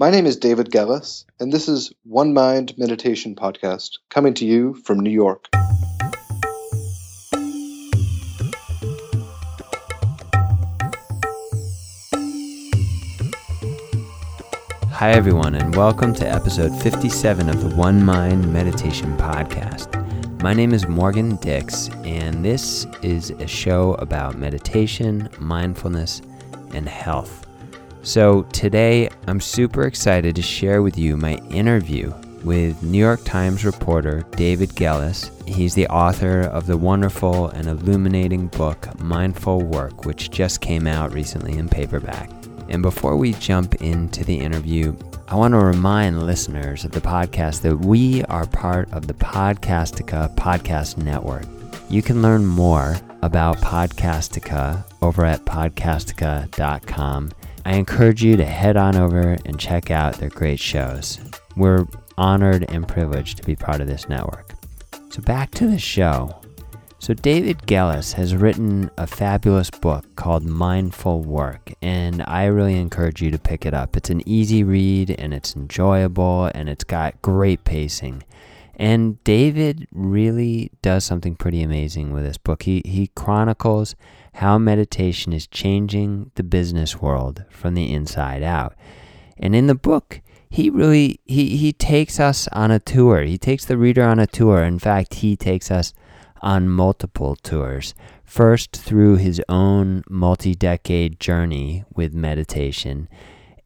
My name is David Gelles, and this is One Mind Meditation Podcast, coming to you from New York. Hi, everyone, and welcome to episode 57 of the One Mind Meditation Podcast. My name is Morgan Dix, and this is a show about meditation, mindfulness, and health. So, today I'm super excited to share with you my interview with New York Times reporter David Gelles. He's the author of the wonderful and illuminating book Mindful Work, which just came out recently in paperback. And before we jump into the interview, I want to remind listeners of the podcast that we are part of the Podcastica Podcast Network. You can learn more about Podcastica over at podcastica.com. I encourage you to head on over and check out their great shows. We're honored and privileged to be part of this network. So, back to the show. So, David Gelles has written a fabulous book called Mindful Work, and I really encourage you to pick it up. It's an easy read, and it's enjoyable, and it's got great pacing. And David really does something pretty amazing with this book. He, he chronicles how meditation is changing the business world from the inside out. And in the book, he really he, he takes us on a tour. He takes the reader on a tour. In fact, he takes us on multiple tours. First, through his own multi decade journey with meditation,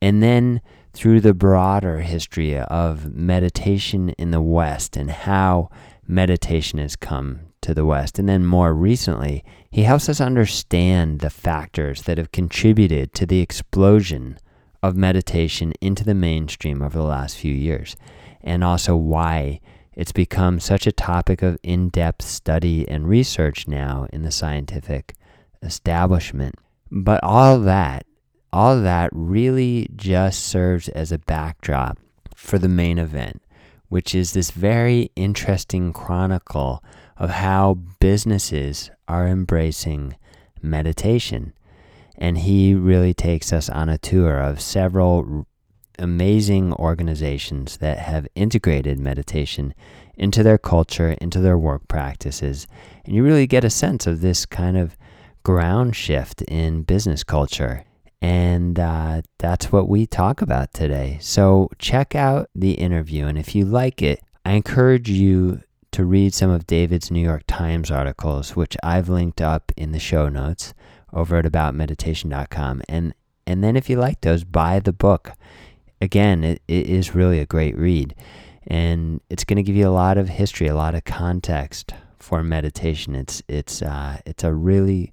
and then through the broader history of meditation in the West and how meditation has come to the West. And then more recently, he helps us understand the factors that have contributed to the explosion of meditation into the mainstream over the last few years, and also why it's become such a topic of in depth study and research now in the scientific establishment. But all that, all that really just serves as a backdrop for the main event, which is this very interesting chronicle of how businesses are embracing meditation. And he really takes us on a tour of several amazing organizations that have integrated meditation into their culture, into their work practices. And you really get a sense of this kind of ground shift in business culture. And uh, that's what we talk about today. So check out the interview. And if you like it, I encourage you to read some of David's New York Times articles, which I've linked up in the show notes over at aboutmeditation.com. And and then if you like those, buy the book again, it, it is really a great read. And it's going to give you a lot of history, a lot of context for meditation. It's, it's, uh, it's a really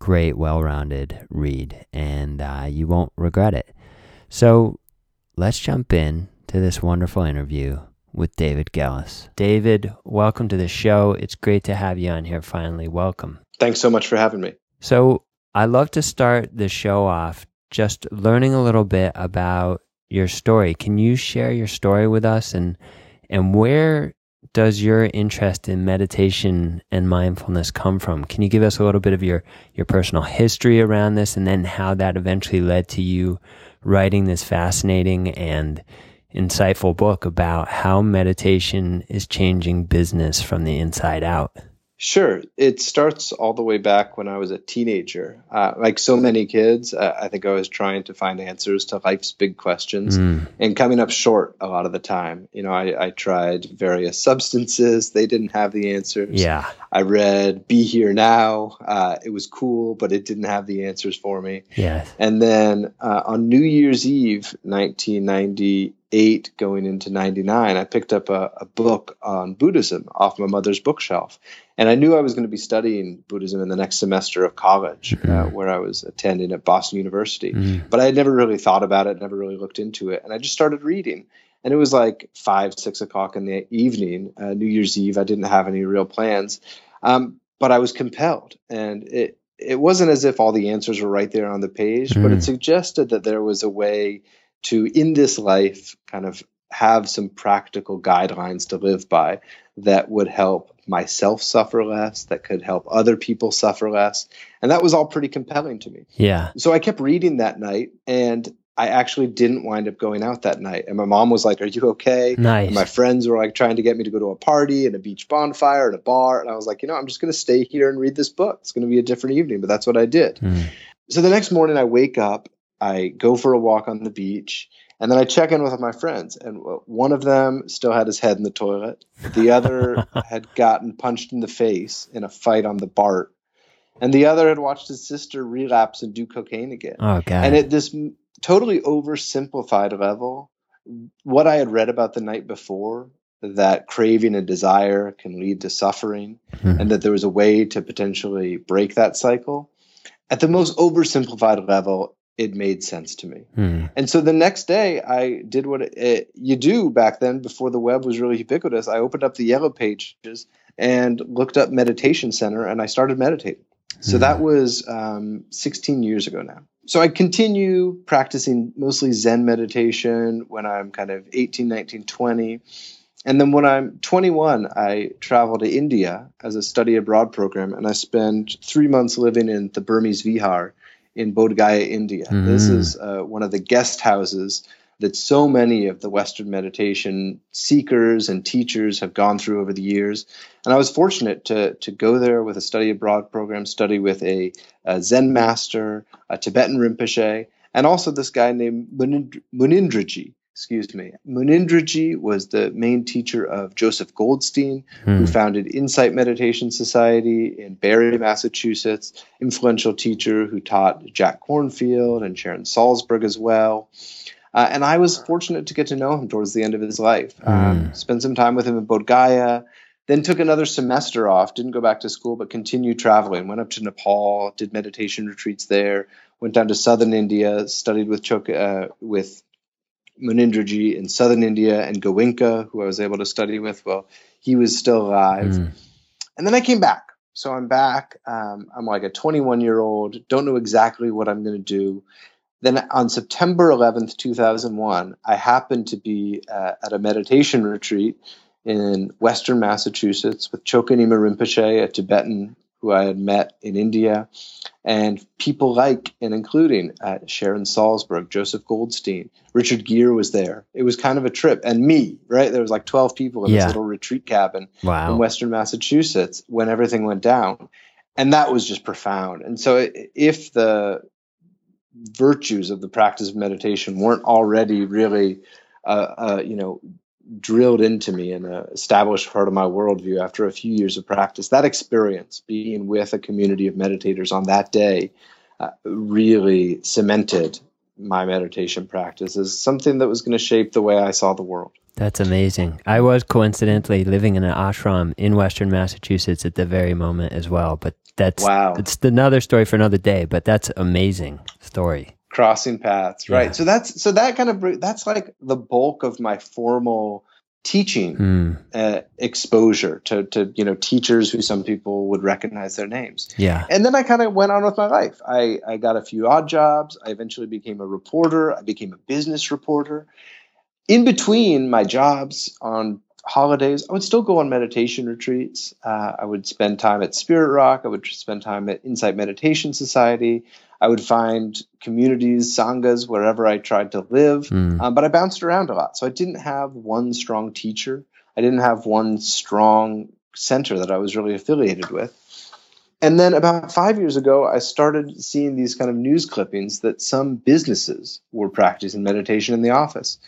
great, well rounded read, and uh, you won't regret it. So let's jump in to this wonderful interview with David Gelles. David, welcome to the show. It's great to have you on here finally. Welcome. Thanks so much for having me. So, I love to start the show off just learning a little bit about your story. Can you share your story with us and and where does your interest in meditation and mindfulness come from? Can you give us a little bit of your your personal history around this and then how that eventually led to you writing this fascinating and insightful book about how meditation is changing business from the inside out? Sure. It starts all the way back when I was a teenager. Uh, like so many kids, uh, I think I was trying to find answers to life's big questions mm. and coming up short a lot of the time. You know, I, I, tried various substances, they didn't have the answers. Yeah. I read Be Here Now. Uh, it was cool, but it didn't have the answers for me. Yeah. And then uh, on New Year's Eve, 1990, eight going into 99 i picked up a, a, book on buddhism off my mother's bookshelf. And i knew i was going to be studying buddhism in the next semester of college mm-hmm. uh, where i was attending at boston university. Mm-hmm. but i had never really thought about it never really looked into it. And i just started reading. And it was like five six o'clock in the evening uh, new year's eve. I didn't have any real plans. Um, but i was compelled. And it it wasn't as if all the answers were right there on the page, but it mm-hmm. suggested that there was a way to in this life kind of have some practical guidelines to live by that would help myself suffer less, that could help other people suffer less. And that was all pretty compelling to me. Yeah. So I kept reading that night and I actually didn't wind up going out that night. And my mom was like, Are you okay? Nice. And my friends were like trying to get me to go to a party and a beach bonfire and a bar. And I was like, You know, I'm just going to stay here and read this book. It's going to be a different evening, but that's what I did. Mm. So the next morning, I wake up, I go for a walk on the beach, and then I check in with my friends. And one of them still had his head in the toilet, the other had gotten punched in the face in a fight on the BART. And the other had watched his sister relapse and do cocaine again. Oh, God. And at this totally oversimplified level, what I had read about the night before that craving and desire can lead to suffering, Mhm. and that there was a way to potentially break that cycle. At the most oversimplified level, it made sense to me. Hmm. And so the next day, I did what it, you do back then before the web was really ubiquitous. I opened up the yellow pages and looked up meditation center, and I started meditating. So Mhm. that was um, 16 years ago now. So I continue practicing mostly Zen meditation when I'm kind of 18, 19, 20. And then when I'm 21, I travel to India as a study abroad program, and I spend three months living in the Burmese Vihar in Bodh Gaya, India. This Mhm. is uh, one of the guest houses that so many of the Western meditation seekers and teachers have gone through over the years. And I was fortunate to, to go there with a study abroad program, study with a, a Zen master, a Tibetan Rinpoche, and also this guy named Munind- Munindraji. Excuse me. Munindraji was the main teacher of Joseph Goldstein, Hmm. who founded Insight Meditation Society in Barre, Massachusetts, influential teacher who taught Jack Kornfield and Sharon Salzberg as well. Uh, and I was fortunate to get to know him towards the end of his life. Um, Mm. spent some time with him in Bodh Gaya, then took another semester off, didn't go back to school, but continued traveling. Went up to Nepal, did meditation retreats there, went down to southern India, studied with Chok- uh, with Munindraji in southern India and Goenka, who I was able to study with. Well, he was still alive. Hmm. And then I came back. So I'm back. Um, I'm like a 21 year old, don't know exactly what I'm going to do. Then on September 11th, 2001, I happened to be uh, at a meditation retreat in Western Massachusetts with Chokyi Nyima Rinpoche, a Tibetan who I had met in India, and people like and including uh, Sharon Salzberg, Joseph Goldstein, Richard Gere was there. It was kind of a trip, and me, right? There was like 12 people in Yeah. this little retreat cabin in Western Massachusetts when everything went down. And that was just profound. And so, if the virtues of the practice of meditation weren't already really, uh, uh, you know, drilled into me and uh, established part of my worldview after a few years of practice, that experience, being with a community of meditators on that day, uh, really cemented my meditation practice as something that was going to shape the way I saw the world. That's amazing. I was coincidentally living in an ashram in Western Massachusetts at the very moment as well, but that's Wow. it's another story for another day, but that's amazing story. Crossing paths Yeah. right so that's so that kind of that's like the bulk of my formal teaching Hmm. uh, exposure to to you know teachers who some people would recognize their names. Yeah. and then i kind of went on with my life. I i got a few odd jobs. I eventually became a reporter. I became a business reporter. In between my jobs on holidays i would still go on meditation retreats. Uh, i would spend time at spirit rock. I would spend time at insight meditation society i would find communities sanghas wherever i tried to live Hmm. um, but I bounced around a lot. So I didn't have one strong teacher. I didn't have one strong center that I was really affiliated with. And then about five years ago, I started seeing these kind of news clippings that some businesses were practicing meditation in the office.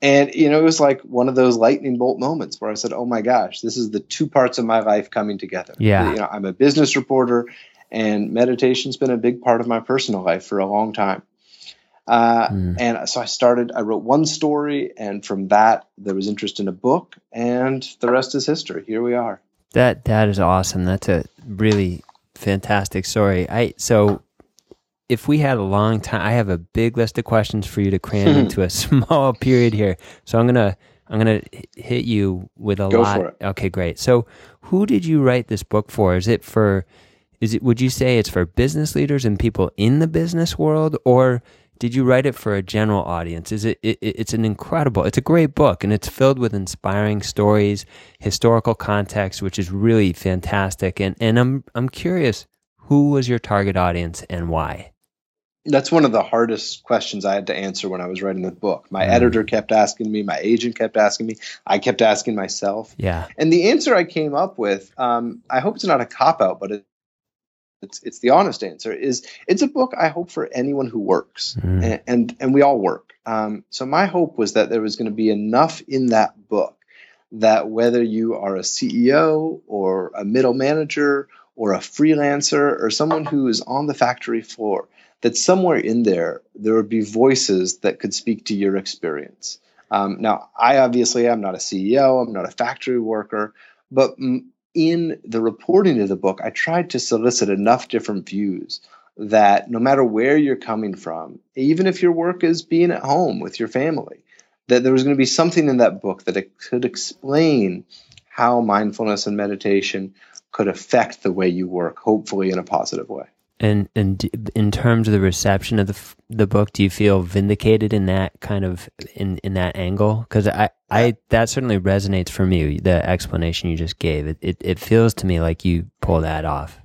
And, you know, it was like one of those lightning bolt moments where I said, oh my gosh, this is the two parts of my life coming together. Yeah. You know, I'm a business reporter, and meditation's been a big part of my personal life for a long time. Uh, Hmm. and so I started, I wrote one story, and from that, there was interest in a book, and the rest is history. Here we are. That that is awesome. That's a really fantastic story. I so if we had a long time, I have a big list of questions for you to cram into a small period here. So I'm gonna I'm gonna hit you with a Go lot. Okay, great. So who did you write this book for? Is it for is it would you say it's for business leaders and people in the business world or did you write it for a general audience? Is it, it it- it's an incredible, it's a great book and it's filled with inspiring stories, historical context, which is really fantastic. And and I'm I'm curious, who was your target audience and why? that's one of the hardest questions I had to answer when I was writing the book. My mm. editor kept asking me, my agent kept asking me, I kept asking myself. Yeah. And the answer I came up with, um, I hope it's not a cop out, but it, it's it's the honest answer. Is it's a book I hope for anyone who works, mm. and, and, and we all work. Um, so my hope was that there was going to be enough in that book that whether you are a CEO or a middle manager or a freelancer or someone who is on the factory floor that somewhere in there there would be voices that could speak to your experience. Um, now, I obviously am not a CEO, I'm not a factory worker, but in the reporting of the book, I tried to solicit enough different views that no matter where you're coming from, even if your work is being at home with your family, that there was going to be something in that book that it could explain how mindfulness and meditation could affect the way you work, hopefully in a positive way. And and in terms of the reception of the the book, do you feel vindicated in that kind of in in that angle? Because I I that certainly resonates for me. The explanation you just gave it, it it feels to me like you pull that off.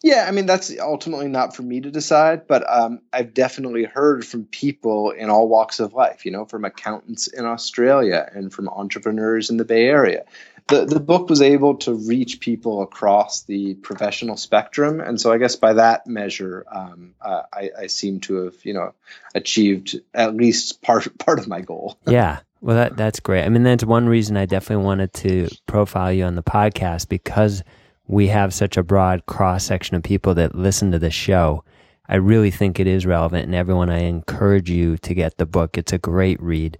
Yeah, I mean that's ultimately not for me to decide, but um, I've definitely heard from people in all walks of life. You know, from accountants in Australia and from entrepreneurs in the Bay Area the, the book was able to reach people across the professional spectrum, and so I guess by that measure, um, uh, I, I, seem to have you know achieved at least part part of my goal. yeah, well, that that's great. I mean, that's one reason I definitely wanted to profile you on the podcast because we have such a broad cross section of people that listen to the show. I really think it is relevant, and everyone, I encourage you to get the book. It's a great read,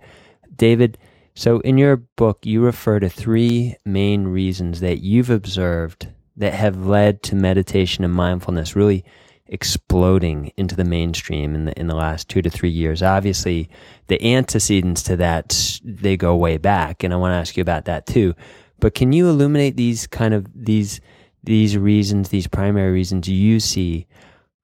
David so, in your book, you refer to three main reasons that you've observed that have led to meditation and mindfulness really exploding into the mainstream in the in the last two to three years. Obviously, the antecedents to that they go way back, and I want to ask you about that too. But can you illuminate these kind of these these reasons, these primary reasons you see,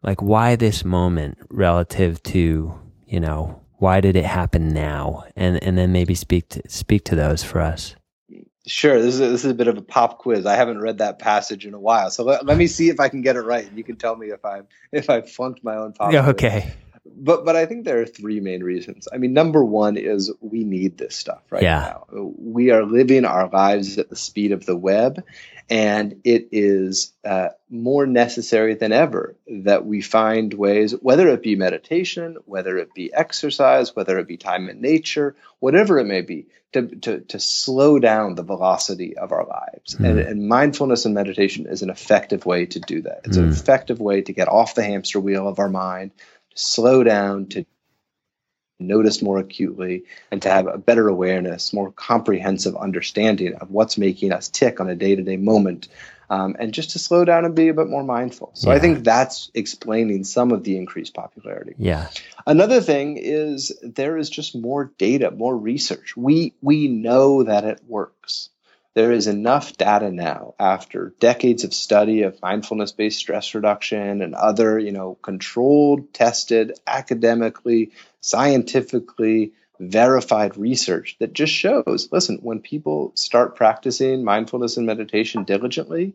like why this moment relative to you know why did it happen now? And and then maybe speak to speak to those for us. Sure this is a, this is a bit of a pop quiz. I haven't read that passage in a while. So let, let me see if i can get it right And you can tell me if i if i flunked my own pop yeah, okay. But but i think there are three main reasons. I mean number one is we need this stuff right yeah. now. We are living our lives at the speed of the web and it is uh, more necessary than ever that we find ways, whether it be meditation, whether it be exercise, whether it be time in nature, whatever it may be, to, to, to slow down the velocity of our lives. Mm. And, and, mindfulness and meditation is an effective way to do that. It's mm. an effective way to get off the hamster wheel of our mind, to slow down, to notice more acutely and to have a better awareness, more comprehensive understanding of what's making us tick on a day to day moment, um, and just to slow down and be a bit more mindful. So yeah. I think that's explaining some of the increased popularity. Yeah. Another thing is there is just more data, more research. We we know that it works. There is enough data now after decades of study of mindfulness based stress reduction and other, you know, controlled, tested, academically scientifically verified research that just shows listen, when people start practicing mindfulness and meditation diligently,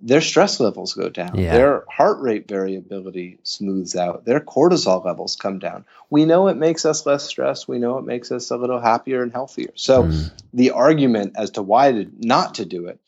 their stress levels go down. Yeah. Their heart rate variability smooths out. Their cortisol levels come down. We know it makes us less stressed. We know it makes us a little happier and healthier. So mm. the argument as to why to, not to do it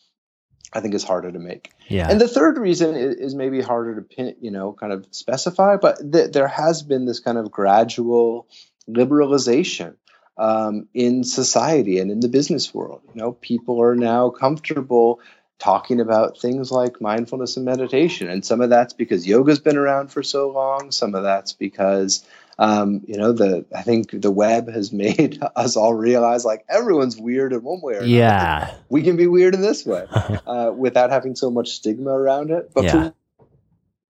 I think is harder to make. Yeah. And the third reason is, is maybe harder to pin, you know, kind of specify, but th- there has been this kind of gradual liberalization um, in society and in the business world. You know, people are now comfortable talking about things like mindfulness and meditation, and some of that's because yoga's been around for so long. Some of that's because um, you know, the I think the web has made us all realize like everyone's weird in one way or yeah. Another. We can be weird in this way uh, without having so much stigma around it. But yeah. for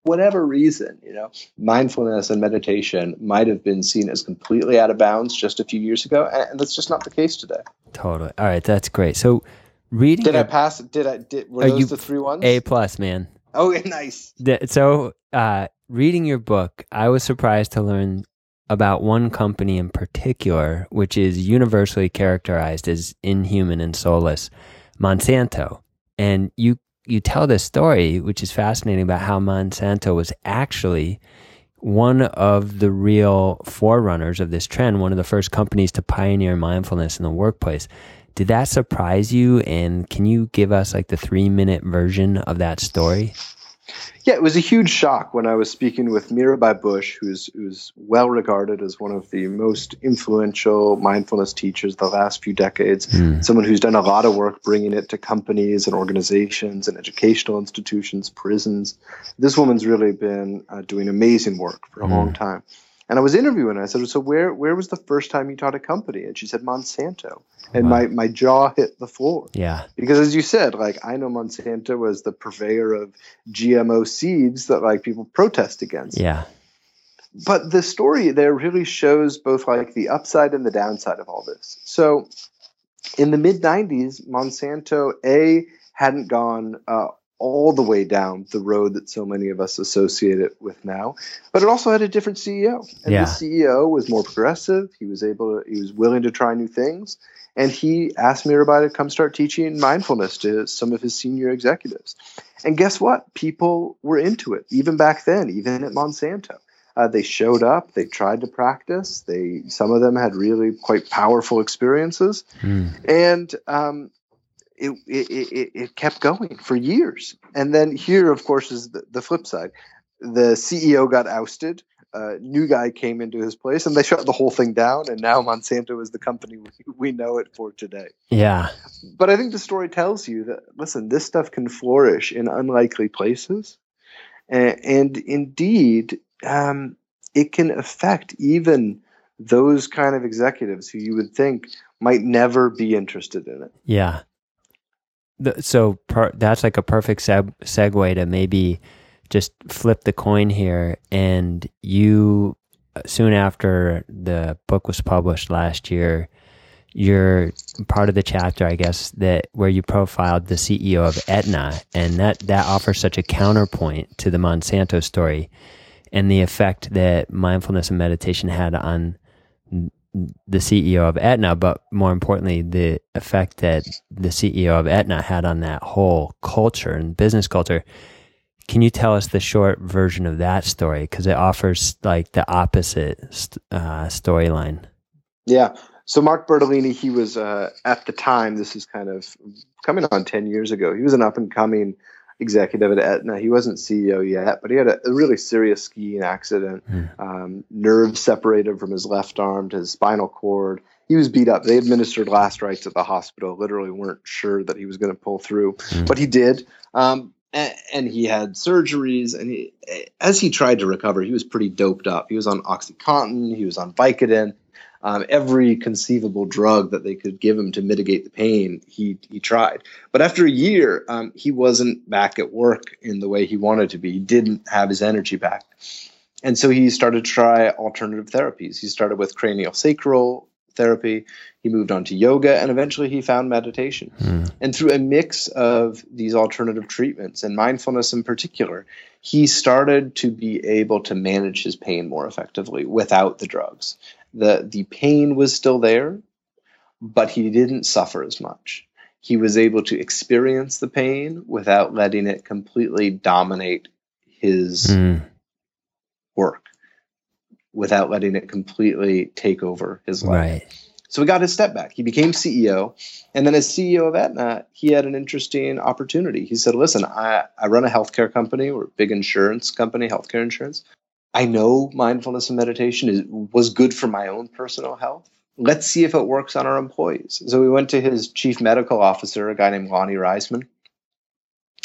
whatever reason, you know, mindfulness and meditation might have been seen as completely out of bounds just a few years ago, and that's just not the case today. Totally. All right, that's great. So, reading. Did I pass? Did I? Did were those you, the three ones? A plus, man. Oh, nice. So, uh, reading your book, I was surprised to learn about one company in particular, which is universally characterized as inhuman and soulless, Monsanto. And you you tell this story, which is fascinating, about how Monsanto was actually one of the real forerunners of this trend, one of the first companies to pioneer mindfulness in the workplace. Did that surprise you? And can you give us like the three minute version of that story? Yeah, it was a huge shock when I was speaking with Mirabai Bush, who's who's well regarded as one of the most influential mindfulness teachers the last few decades. Mm. Someone who's done a lot of work bringing it to companies and organizations and educational institutions, prisons. This woman's really been uh, doing amazing work for a mm. long time. And I was interviewing her. I said, "So where where was the first time you taught a company?" And she said, "Monsanto." And wow. my my jaw hit the floor. Yeah. Because as you said, like I know Monsanto was the purveyor of GMO seeds that like people protest against. Yeah. But the story there really shows both like the upside and the downside of all this. So, in the mid '90s, Monsanto a hadn't gone uh, all the way down the road that so many of us associate it with now. But it also had a different CEO. And yeah. the CEO was more progressive. He was able to, he was willing to try new things. And he asked Mirabai to come start teaching mindfulness to some of his senior executives. And guess what? People were into it, even back then, even at Monsanto. Uh, they showed up. They tried to practice. They some of them had really quite powerful experiences, mm. and um, it, it, it, it, kept going for years. And then here, of course, is the, the flip side. The CEO got ousted. A new guy came into his place, and they shut the whole thing down. And now Monsanto is the company we, we know it for today. Yeah. But I think the story tells you that listen, this stuff can flourish in unlikely places, and, and indeed, um, it can affect even those kind of executives who you would think might never be interested in it. Yeah the, so per, that's like a perfect seg- segue to maybe just flip the coin here. And you, uh, soon after the book was published last year, you're part of the chapter, I guess, that where you profiled the CEO of Aetna, and that that offers such a counterpoint to the Monsanto story and the effect that mindfulness and meditation had on the CEO of Aetna, but more importantly, the effect that the CEO of Aetna had on that whole culture and business culture. Can you tell us the short version of that story? Because it offers like the opposite uh, storyline. Yeah. So Mark Bertolini, he was uh, at the time. This is kind of coming on ten years ago. He was an up and coming executive at Aetna. He wasn't CEO yet, but he had a, a really serious skiing accident. Mm. Um, nerves separated from his left arm to his spinal cord. He was beat up. They administered last rites at the hospital. Literally weren't sure that he was going to pull through, mm. but he did. Um, and, and, he had surgeries. And he, as he tried to recover, he was pretty doped up. He was on OxyContin. He was on Vicodin um, every conceivable drug that they could give him to mitigate the pain, he he tried. But after a year, um, he wasn't back at work in the way he wanted to be. He didn't have his energy back, and so he started to try alternative therapies. He started with cranial sacral therapy. He moved on to yoga, and eventually he found meditation. Mm. And through a mix of these alternative treatments and mindfulness in particular, he started to be able to manage his pain more effectively without the drugs the the pain was still there, but he didn't suffer as much. He was able to experience the pain without letting it completely dominate his mm. work, without letting it completely take over his life. Right. So he got his step back. He became CEO. And then as CEO of Aetna, he had an interesting opportunity. He said, listen, I, I run a healthcare company. We're a big insurance company, healthcare insurance. I know mindfulness and meditation is, was good for my own personal health. Let's see if it works on our employees. So we went to his chief medical officer, a guy named Lonny Reisman,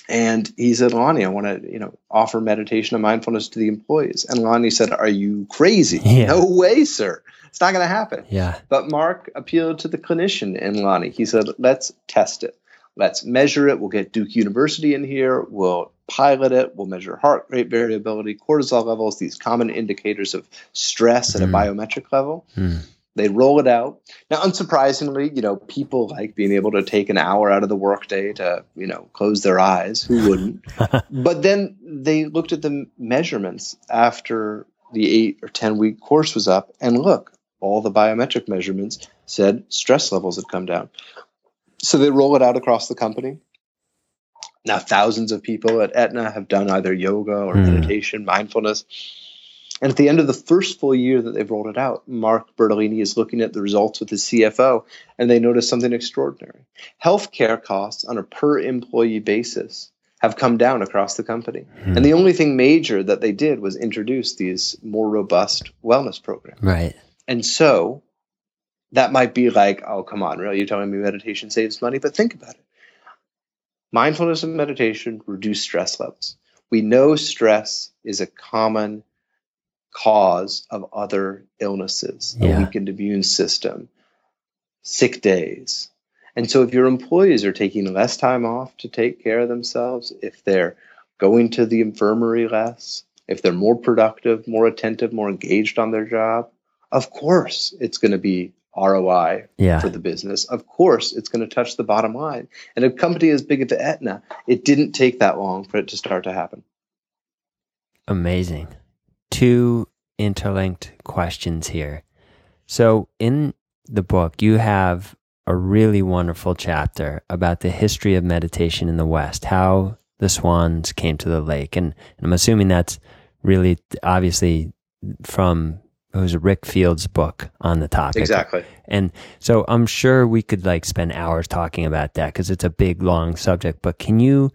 and he said, Lonny, I want to, you know, offer meditation and mindfulness to the employees. And Lonny said, Are you crazy? Yeah. No way, sir. It's not going to happen. Yeah. But Mark appealed to the clinician in Lonny. He said, Let's test it. Let's measure it. We'll get Duke University in here. We'll pilot it. We'll measure heart rate variability, cortisol levels, these common indicators of stress at mm. a biometric level. Mm. They roll it out. Now, unsurprisingly, you know, people like being able to take an hour out of the workday to, you know, close their eyes. Who wouldn't? but then they looked at the measurements after the eight or 10 week course was up, and look, all the biometric measurements said stress levels had come down. So they roll it out across the company. Now, thousands of people at Aetna have done either yoga or mm. meditation, mindfulness. And at the end of the first full year that they've rolled it out, Mark Bertolini is looking at the results with his CFO, and they notice something extraordinary. Healthcare costs on a per employee basis have come down across the company. Hmm. And the only thing major that they did was introduce these more robust wellness programs. Right. And so that might be like, oh, come on, really? You're telling me meditation saves money? But think about it. Mindfulness and meditation reduce stress levels. We know stress is a common cause of other illnesses, yeah. a weakened immune system, sick days. And so, if your employees are taking less time off to take care of themselves, if they're going to the infirmary less, if they're more productive, more attentive, more engaged on their job, of course it's going to be ROI yeah. for the business. Of course, it's going to touch the bottom line. And a company as big as Aetna, it didn't take that long for it to start to happen. Amazing. Two interlinked questions here. So, in the book, you have a really wonderful chapter about the history of meditation in the West, how the swans came to the lake. And, and I'm assuming that's really obviously from it was Rick Fields' book on the topic. Exactly. And so I'm sure we could like spend hours talking about that because it's a big, long subject. But can you,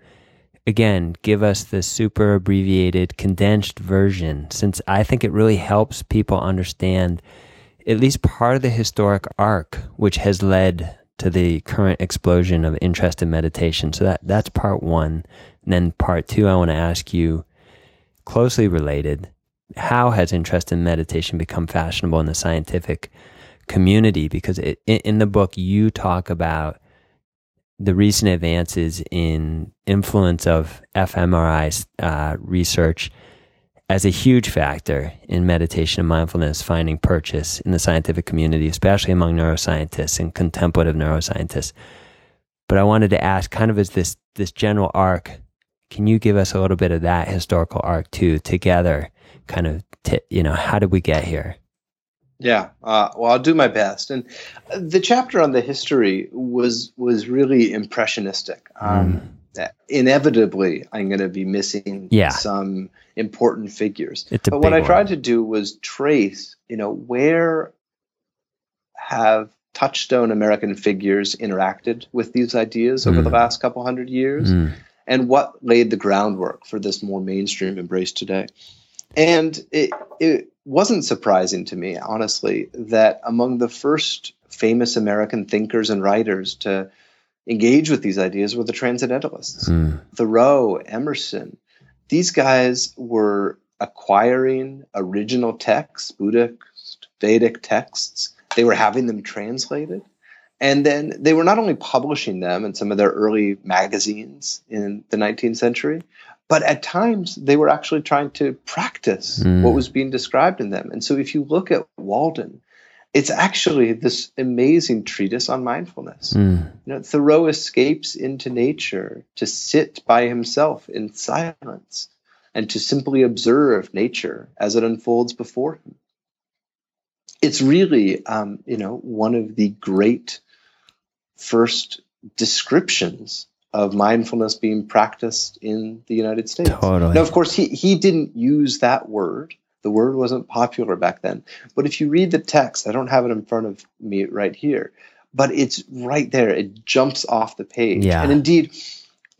again, give us the super abbreviated, condensed version since I think it really helps people understand at least part of the historic arc which has led to the current explosion of interest in meditation. So that that's part one. And then part two, I want to ask you closely related how has interest in meditation become fashionable in the scientific community? Because it, in the book, you talk about the recent advances in influence of fMRI uh, research as a huge factor in meditation and mindfulness finding purchase in the scientific community, especially among neuroscientists and contemplative neuroscientists. But I wanted to ask, kind of as this this general arc, can you give us a little bit of that historical arc too, together kind of, t- you know, how did we get here? Yeah, uh, well, I'll do my best. And the chapter on the history was was really impressionistic. Um, mm. Inevitably, I'm going to be missing yeah. some important figures. but what I tried one. to do was trace, you know, where have touchstone American figures interacted with these ideas over the mm. last couple hundred years, mm. and what laid the groundwork for this more mainstream embrace today. And it, it wasn't surprising to me, honestly, that among the first famous American thinkers and writers to engage with these ideas were the transcendentalists. Mm. Thoreau, Emerson. These guys were acquiring original texts, Buddhist, Vedic texts. They were having them translated. And then they were not only publishing them in some of their early magazines in the 19th century, but at times they were actually trying to practice mm. what was being described in them. And so if you look at Walden, it's actually this amazing treatise on mindfulness. Mm. You know, Thoreau escapes into nature to sit by himself in silence and to simply observe nature as it unfolds before him. It's really, um, you know, one of the great first descriptions of mindfulness being practiced in the United States. Totally. Now, of course, he, he didn't use that word. The word wasn't popular back then. But if you read the text, I don't have it in front of me right here, but it's right there. It jumps off the page. Yeah. And indeed,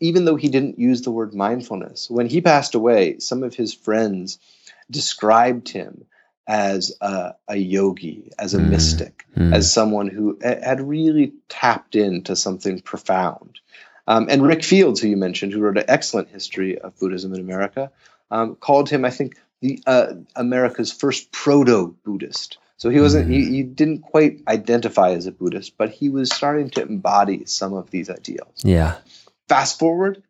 even though he didn't use the word mindfulness, when he passed away, some of his friends described him as a, a yogi, as a mm. mystic, mm. as someone who had really tapped into something profound. Um, and Rick Fields, who you mentioned, who wrote an excellent history of Buddhism in America, um, called him, I think, the uh, America's first proto-Buddhist. So he wasn't, he, he, didn't quite identify as a Buddhist, but he was starting to embody some of these ideals. Yeah. Fast forward,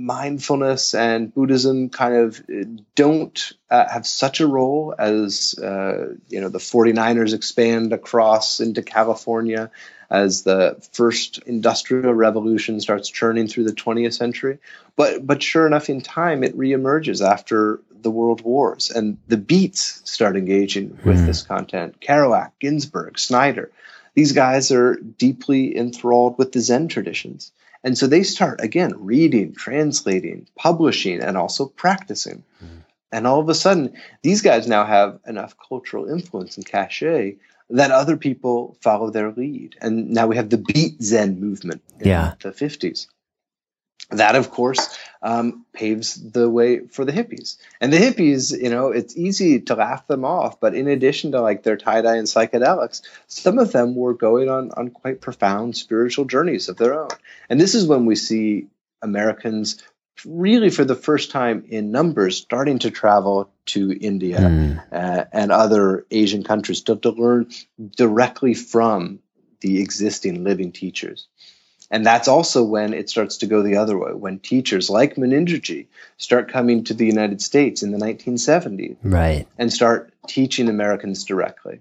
mindfulness and Buddhism kind of uh, don't uh, have such a role as uh, you know the 49ers expand across into California as the first industrial revolution starts churning through the 20th century. But but sure enough, in time, it reemerges after the world wars, and the beats start engaging with mm. this content. Kerouac, Ginsberg, Snyder, these guys are deeply enthralled with the Zen traditions. And so they start again reading, translating, publishing, and also practicing. Mm. And all of a sudden, these guys now have enough cultural influence and cachet that other people follow their lead. And now we have the beat Zen movement in Yeah. the 50s. That, of course, um, paves the way for the hippies. And the hippies, you know, it's easy to laugh them off, but in addition to like their tie dye and psychedelics, some of them were going on, on quite profound spiritual journeys of their own. And this is when we see Americans really for the first time in numbers starting to travel to India Mm. uh, and other Asian countries to, to learn directly from the existing living teachers. And that's also when it starts to go the other way, when teachers like Munindraji start coming to the United States in the 1970s Right. and start teaching Americans directly.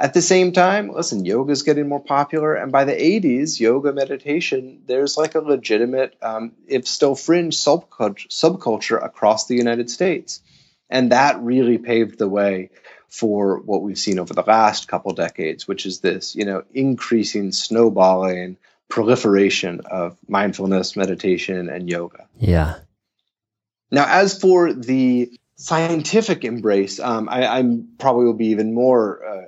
At the same time, listen, yoga is getting more popular, and by the 80s, yoga meditation, there's like a legitimate, um, if still fringe, subculture, subculture across the United States. And that really paved the way for what we've seen over the last couple decades, which is this, you know, increasing snowballing proliferation of mindfulness, meditation, and yoga. Yeah. Now, as for the scientific embrace, um, I, I'm probably will be even more uh,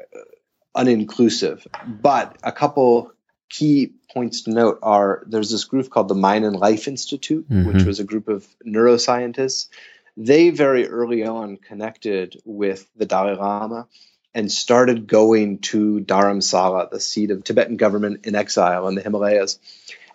uninclusive. But a couple key points to note are there's this group called the Mind and Life Institute, which Mhm. was a group of neuroscientists. They very early on connected with the Dalai Lama and started going to Dharamsala, the seat of Tibetan government in exile in the Himalayas,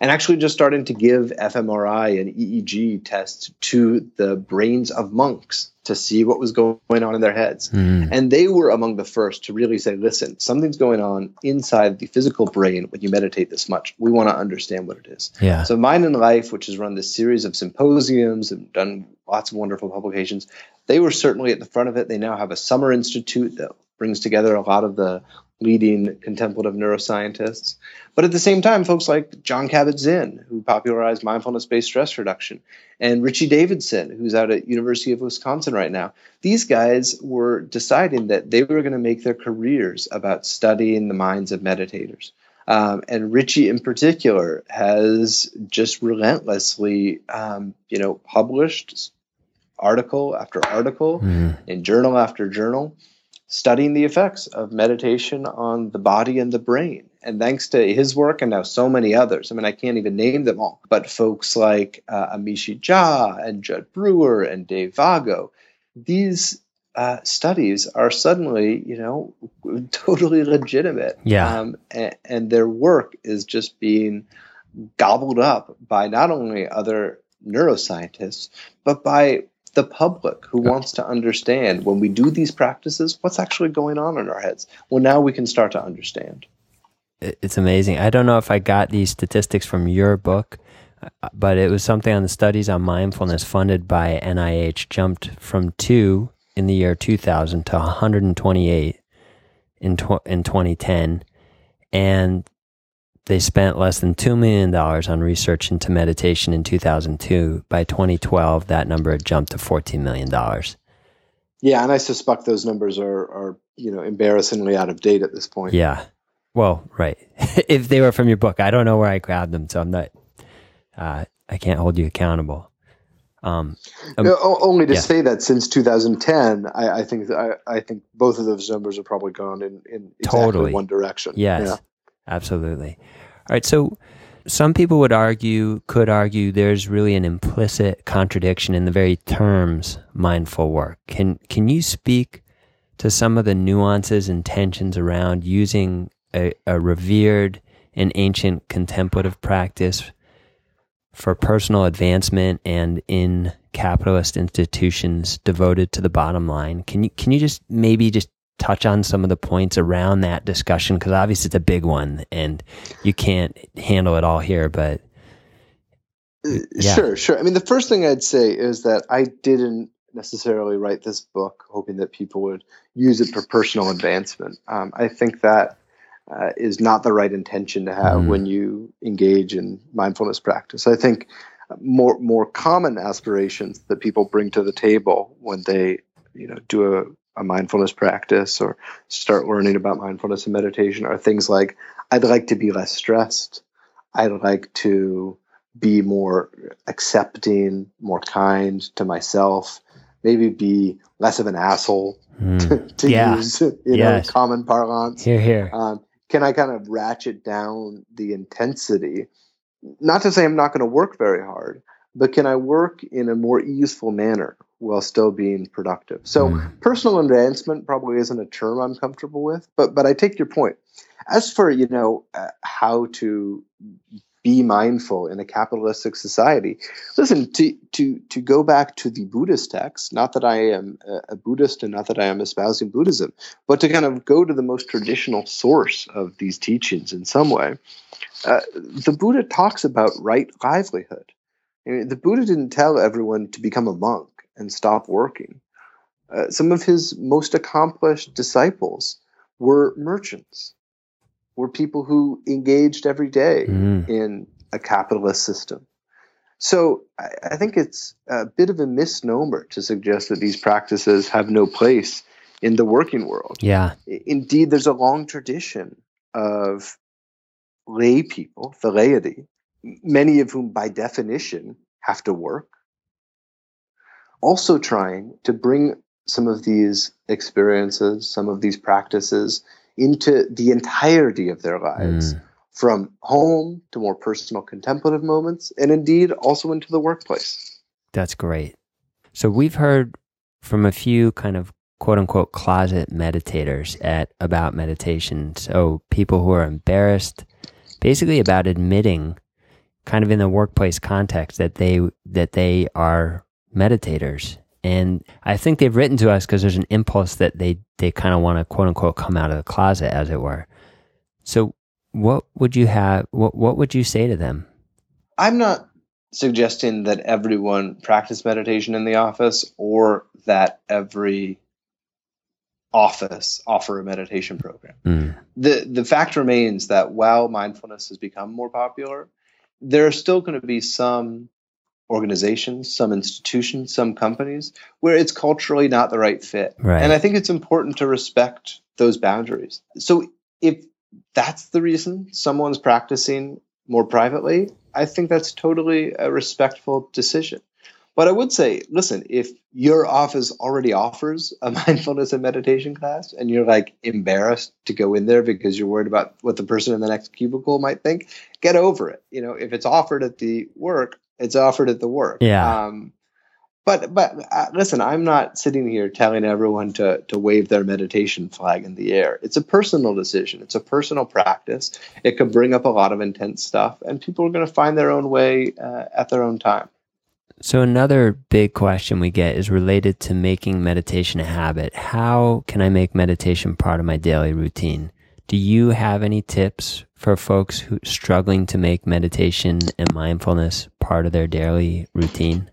and actually just starting to give fMRI and EEG tests to the brains of monks to see what was going on in their heads. Mm. And they were among the first to really say, listen, something's going on inside the physical brain when you meditate this much. We want to understand what it is. Yeah. So Mind and Life, which has run this series of symposiums and done lots of wonderful publications, they were certainly at the front of it. They now have a summer institute that brings together a lot of the leading contemplative neuroscientists. But at the same time, folks like John Kabat-Zinn, who popularized mindfulness-based stress reduction, and Richie Davidson, who's out at University of Wisconsin right now. These guys were deciding that they were going to make their careers about studying the minds of meditators. Um, and Richie, in particular, has just relentlessly, um, you know, published article after article Mm. in journal after journal, studying the effects of meditation on the body and the brain. And thanks to his work and now so many others, I mean, I can't even name them all, but folks like uh, Amishi Jha and Judd Brewer and Dave Vago, these uh, studies are suddenly, you know, totally legitimate. Yeah. Um, and, and their work is just being gobbled up by not only other neuroscientists, but by the public who wants to understand when we do these practices, what's actually going on in our heads. Well, now we can start to understand. It's amazing. I don't know if I got these statistics from your book, uh, but it was something on the studies on mindfulness funded by NIH jumped from two in the year 2000 to 128 in tw- in 2010, and they spent less than two million dollars on research into meditation in 2002. By 2012, that number had jumped to 14 million dollars. Yeah, and I suspect those numbers are, are you know embarrassingly out of date at this point. Yeah. Well, right. if they were from your book, I don't know where I grabbed them, so I'm not. Uh, I can't hold you accountable. Um, Um, No, only to yeah. say that since 2010, I, I think I, I think both of those numbers have probably gone in, in exactly Totally. one direction. Yes, Yeah. Absolutely. All right. So some people would argue, could argue, there's really an implicit contradiction in the very terms mindful work. Can Can you speak to some of the nuances and tensions around using a, a revered and ancient contemplative practice for personal advancement and in capitalist institutions devoted to the bottom line? Can you Can you just maybe just touch on some of the points around that discussion because obviously it's a big one and you can't handle it all here but Uh, Yeah. Sure, sure. I mean, the first thing I'd say is that I didn't necessarily write this book hoping that people would use it for personal advancement. Um, I think that uh, is not the right intention to have Mm. when you engage in mindfulness practice. I think more more common aspirations that people bring to the table when they you know do a, mindfulness practice or start learning about mindfulness and meditation are things like I'd like to be less stressed. I'd like to be more accepting, more kind to myself, maybe be less of an asshole Mm. to, to Yeah. use you know common parlance Here, here. um, can I kind of ratchet down the intensity? Not to say I'm not going to work very hard, but can I work in a more easeful manner while still being productive? So Mm. personal advancement probably isn't a term I'm comfortable with, but but I take your point. As for you know uh, how to be mindful in a capitalistic society, listen to to to go back to the Buddhist text. Not that I am a, a Buddhist and not that I am espousing Buddhism, but to kind of go to the most traditional source of these teachings in some way. Uh, the Buddha talks about right livelihood. I mean, the Buddha didn't tell everyone to become a monk and stop working. Uh, some of his most accomplished disciples were merchants, were people who engaged every day Mm. in a capitalist system. So I, I think it's a bit of a misnomer to suggest that these practices have no place in the working world. Yeah. Indeed, there's a long tradition of lay people, the laity, many of whom by definition have to work, also trying to bring some of these experiences, some of these practices into the entirety of their lives Mm. from home to more personal contemplative moments, and indeed also into the workplace. That's great. So we've heard from a few kind of quote unquote closet meditators at about meditation. So people who are embarrassed basically about admitting kind of in the workplace context that they that they are meditators. And I think they've written to us because there's an impulse that they they kind of want to quote unquote come out of the closet as it were. So what would you have what what would you say to them? I'm not suggesting that everyone practice meditation in the office or that every office offer a meditation program. Mm, The the fact remains that while mindfulness has become more popular, there are still going to be some organizations, some institutions, some companies where it's culturally not the right fit. Right. And I think it's important to respect those boundaries. So if that's the reason someone's practicing more privately, I think that's totally a respectful decision. But I would say, listen, if your office already offers a mindfulness and meditation class and you're like embarrassed to go in there because you're worried about what the person in the next cubicle might think, get over it. You know, if it's offered at the work, it's offered at the work. Yeah. Um, but but uh, listen, I'm not sitting here telling everyone to to wave their meditation flag in the air. It's a personal decision. It's a personal practice. It could bring up a lot of intense stuff, and people are going to find their own way uh, at their own time. So, another big question we get is related to making meditation a habit. How can I make meditation part of my daily routine? Do you have any tips for folks who struggling to make meditation and mindfulness part of their daily routine?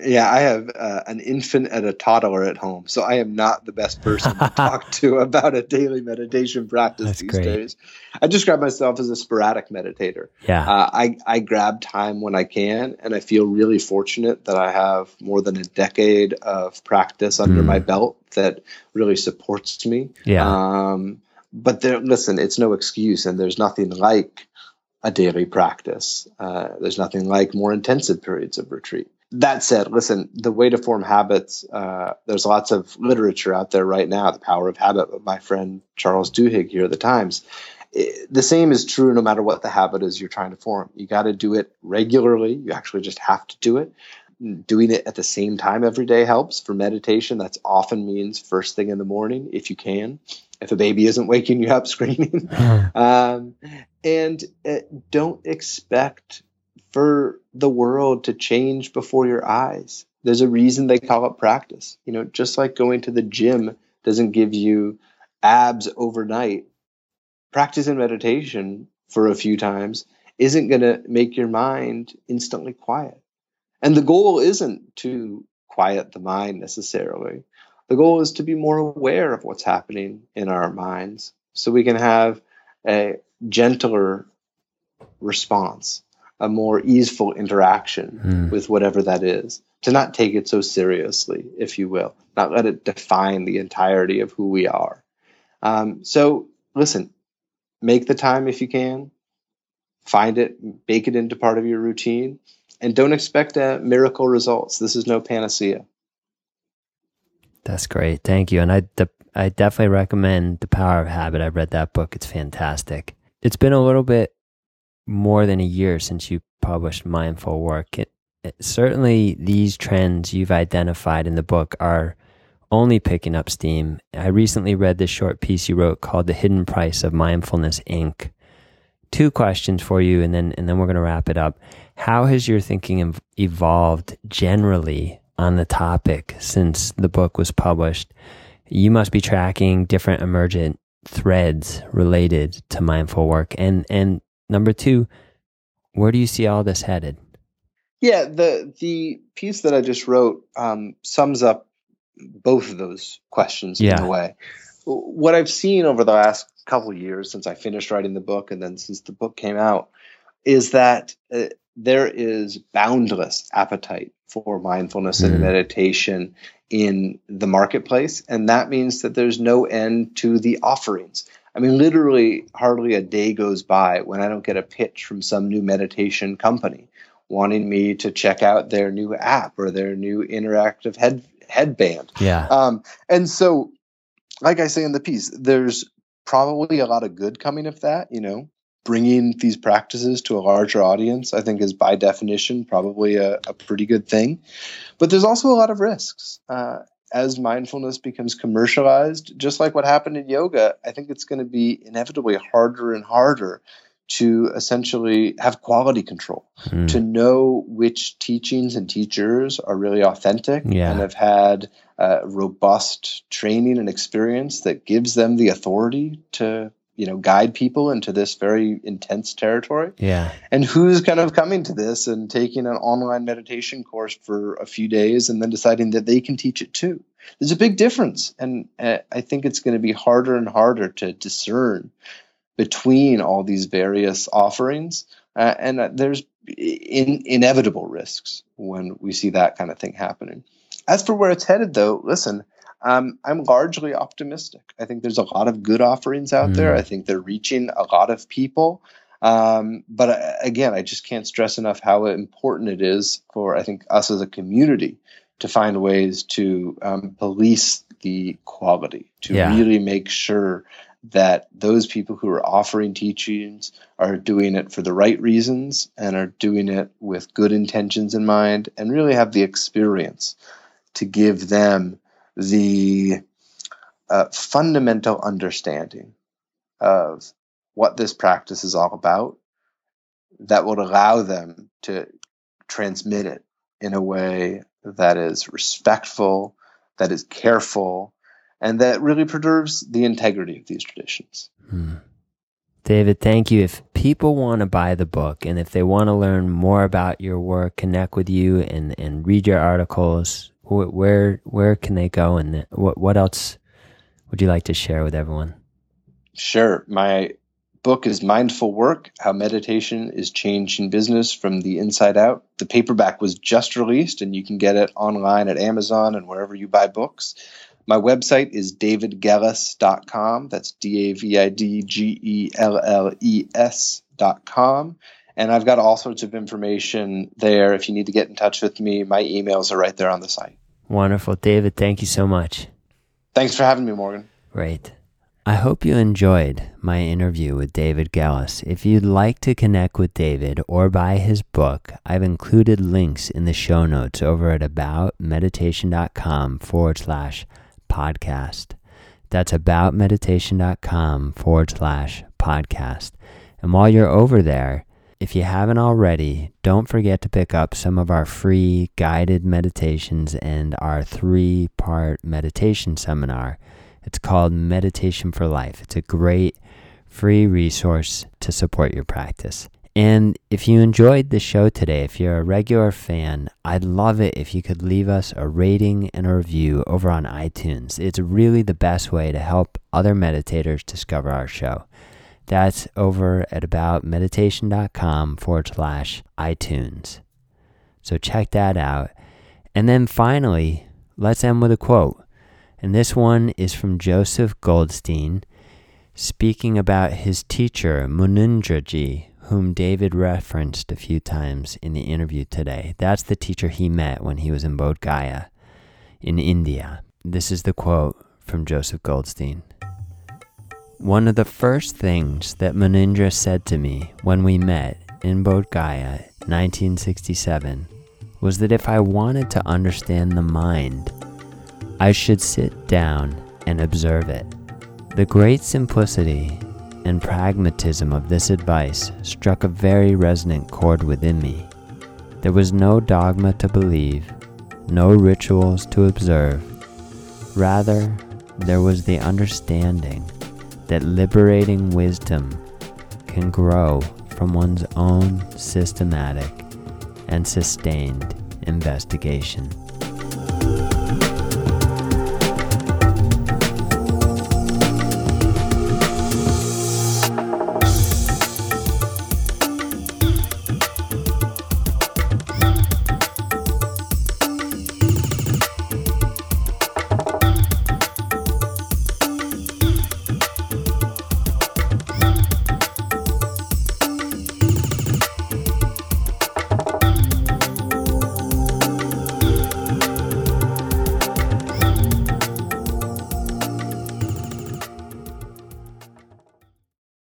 Yeah, I have uh, an infant and a toddler at home, so I am not the best person to talk to about a daily meditation practice That's these great. days. I describe myself as a sporadic meditator. Yeah. Uh, I, I grab time when I can, and I feel really fortunate that I have more than a decade of practice under Mm. my belt that really supports me. Yeah. Um, but there, listen, it's no excuse, and there's nothing like a daily practice. Uh, there's nothing like more intensive periods of retreat. That said, listen, the way to form habits, uh, there's lots of literature out there right now, The Power of Habit, by my friend Charles Duhigg here at the Times. I- the same is true no matter what the habit is you're trying to form. You got to do it regularly. You actually just have to do it. Doing it at the same time every day helps. For meditation, that's often means first thing in the morning, if you can. If a baby isn't waking you up screaming, um, and uh, don't expect for the world to change before your eyes. There's a reason they call it practice. You know, just like going to the gym doesn't give you abs overnight, Practice practicing meditation for a few times isn't going to make your mind instantly quiet. And the goal isn't to quiet the mind necessarily. The goal is to be more aware of what's happening in our minds so we can have a gentler response, a more easeful interaction Mm. with whatever that is. To not take it so seriously, if you will, not let it define the entirety of who we are. Um, so, listen, make the time if you can, find it, bake it into part of your routine, and don't expect uh, miracle results. This is no panacea. That's great. Thank you. And I, the, I definitely recommend The Power of Habit. I've read that book. It's fantastic. It's been a little bit more than a year since you published Mindful Work. It, it, certainly, these trends you've identified in the book are only picking up steam. I recently read this short piece you wrote called The Hidden Price of Mindfulness Inc. Two questions for you, and then, and then we're going to wrap it up. How has your thinking evolved generally on the topic since the book was published? You must be tracking different emergent threads related to mindful work. And, and number two, where do you see all this headed? Yeah, the the piece that I just wrote um, sums up both of those questions yeah. in a way. What I've seen over the last couple years since I finished writing the book and then since the book came out is that uh, there is boundless appetite for mindfulness mm. and meditation in the marketplace. And that means that there's no end to the offerings. I mean, literally, hardly a day goes by when I don't get a pitch from some new meditation company wanting me to check out their new app or their new interactive head headband. Yeah. Um, and so, like I say in the piece, there's probably a lot of good coming of that. You know, bringing these practices to a larger audience, I think, is by definition probably a, a pretty good thing. But there's also a lot of risks. Uh, as mindfulness becomes commercialized, just like what happened in yoga, I think it's going to be inevitably harder and harder to essentially have quality control, mm. to know which teachings and teachers are really authentic yeah. and have had uh, robust training and experience that gives them the authority to you know guide people into this very intense territory yeah and who's kind of coming to this and taking an online meditation course for a few days and then deciding that they can teach it too there's a big difference and uh, i think it's going to be harder and harder to discern between all these various offerings. Uh, and uh, there's in, inevitable risks when we see that kind of thing happening. As for where it's headed, though, listen, um, I'm largely optimistic. I think there's a lot of good offerings out mm. there. I think they're reaching a lot of people. Um, but uh, again, I just can't stress enough how important it is for I think us as a community to find ways to um, police the quality, to yeah. really make sure that those people who are offering teachings are doing it for the right reasons and are doing it with good intentions in mind and really have the experience to give them the uh, fundamental understanding of what this practice is all about that would allow them to transmit it in a way that is respectful, that is careful, and that really preserves the integrity of these traditions. Hmm. David, thank you. If people want to buy the book and if they want to learn more about your work, connect with you, and, and read your articles, where where can they go, and what what else would you like to share with everyone? Sure. My book is Mindful Work How Meditation is Changing Business from the Inside Out. The paperback was just released, and you can get it online at Amazon and wherever you buy books. My website is davidgelles.com. That's D A V I D G E L L E S.com. And I've got all sorts of information there. If you need to get in touch with me, my emails are right there on the site. Wonderful. David, thank you so much. Thanks for having me, Morgan. Great. I hope you enjoyed my interview with David Gelles. If you'd like to connect with David or buy his book, I've included links in the show notes over at aboutmeditation.com forward slash podcast. That's aboutmeditation.com forward slash podcast. And while you're over there, if you haven't already, don't forget to pick up some of our free guided meditations and our three part meditation seminar. It's called Meditation for Life. It's a great free resource to support your practice. And if you enjoyed the show today, if you're a regular fan, I'd love it if you could leave us a rating and a review over on iTunes. It's really the best way to help other meditators discover our show. That's over at aboutmeditation.com forward slash iTunes. So check that out. And then finally, let's end with a quote. And this one is from Joseph Goldstein speaking about his teacher, Munindraji, whom David referenced a few times in the interview today. That's the teacher he met when he was in Bodh Gaya in India. This is the quote from Joseph Goldstein. One of the first things that Munindra said to me when we met in Bodh Gaya 1967 was that if I wanted to understand the mind, I should sit down and observe it. The great simplicity and pragmatism of this advice struck a very resonant chord within me. There was no dogma to believe, no rituals to observe. Rather, there was the understanding that liberating wisdom can grow from one's own systematic and sustained investigation.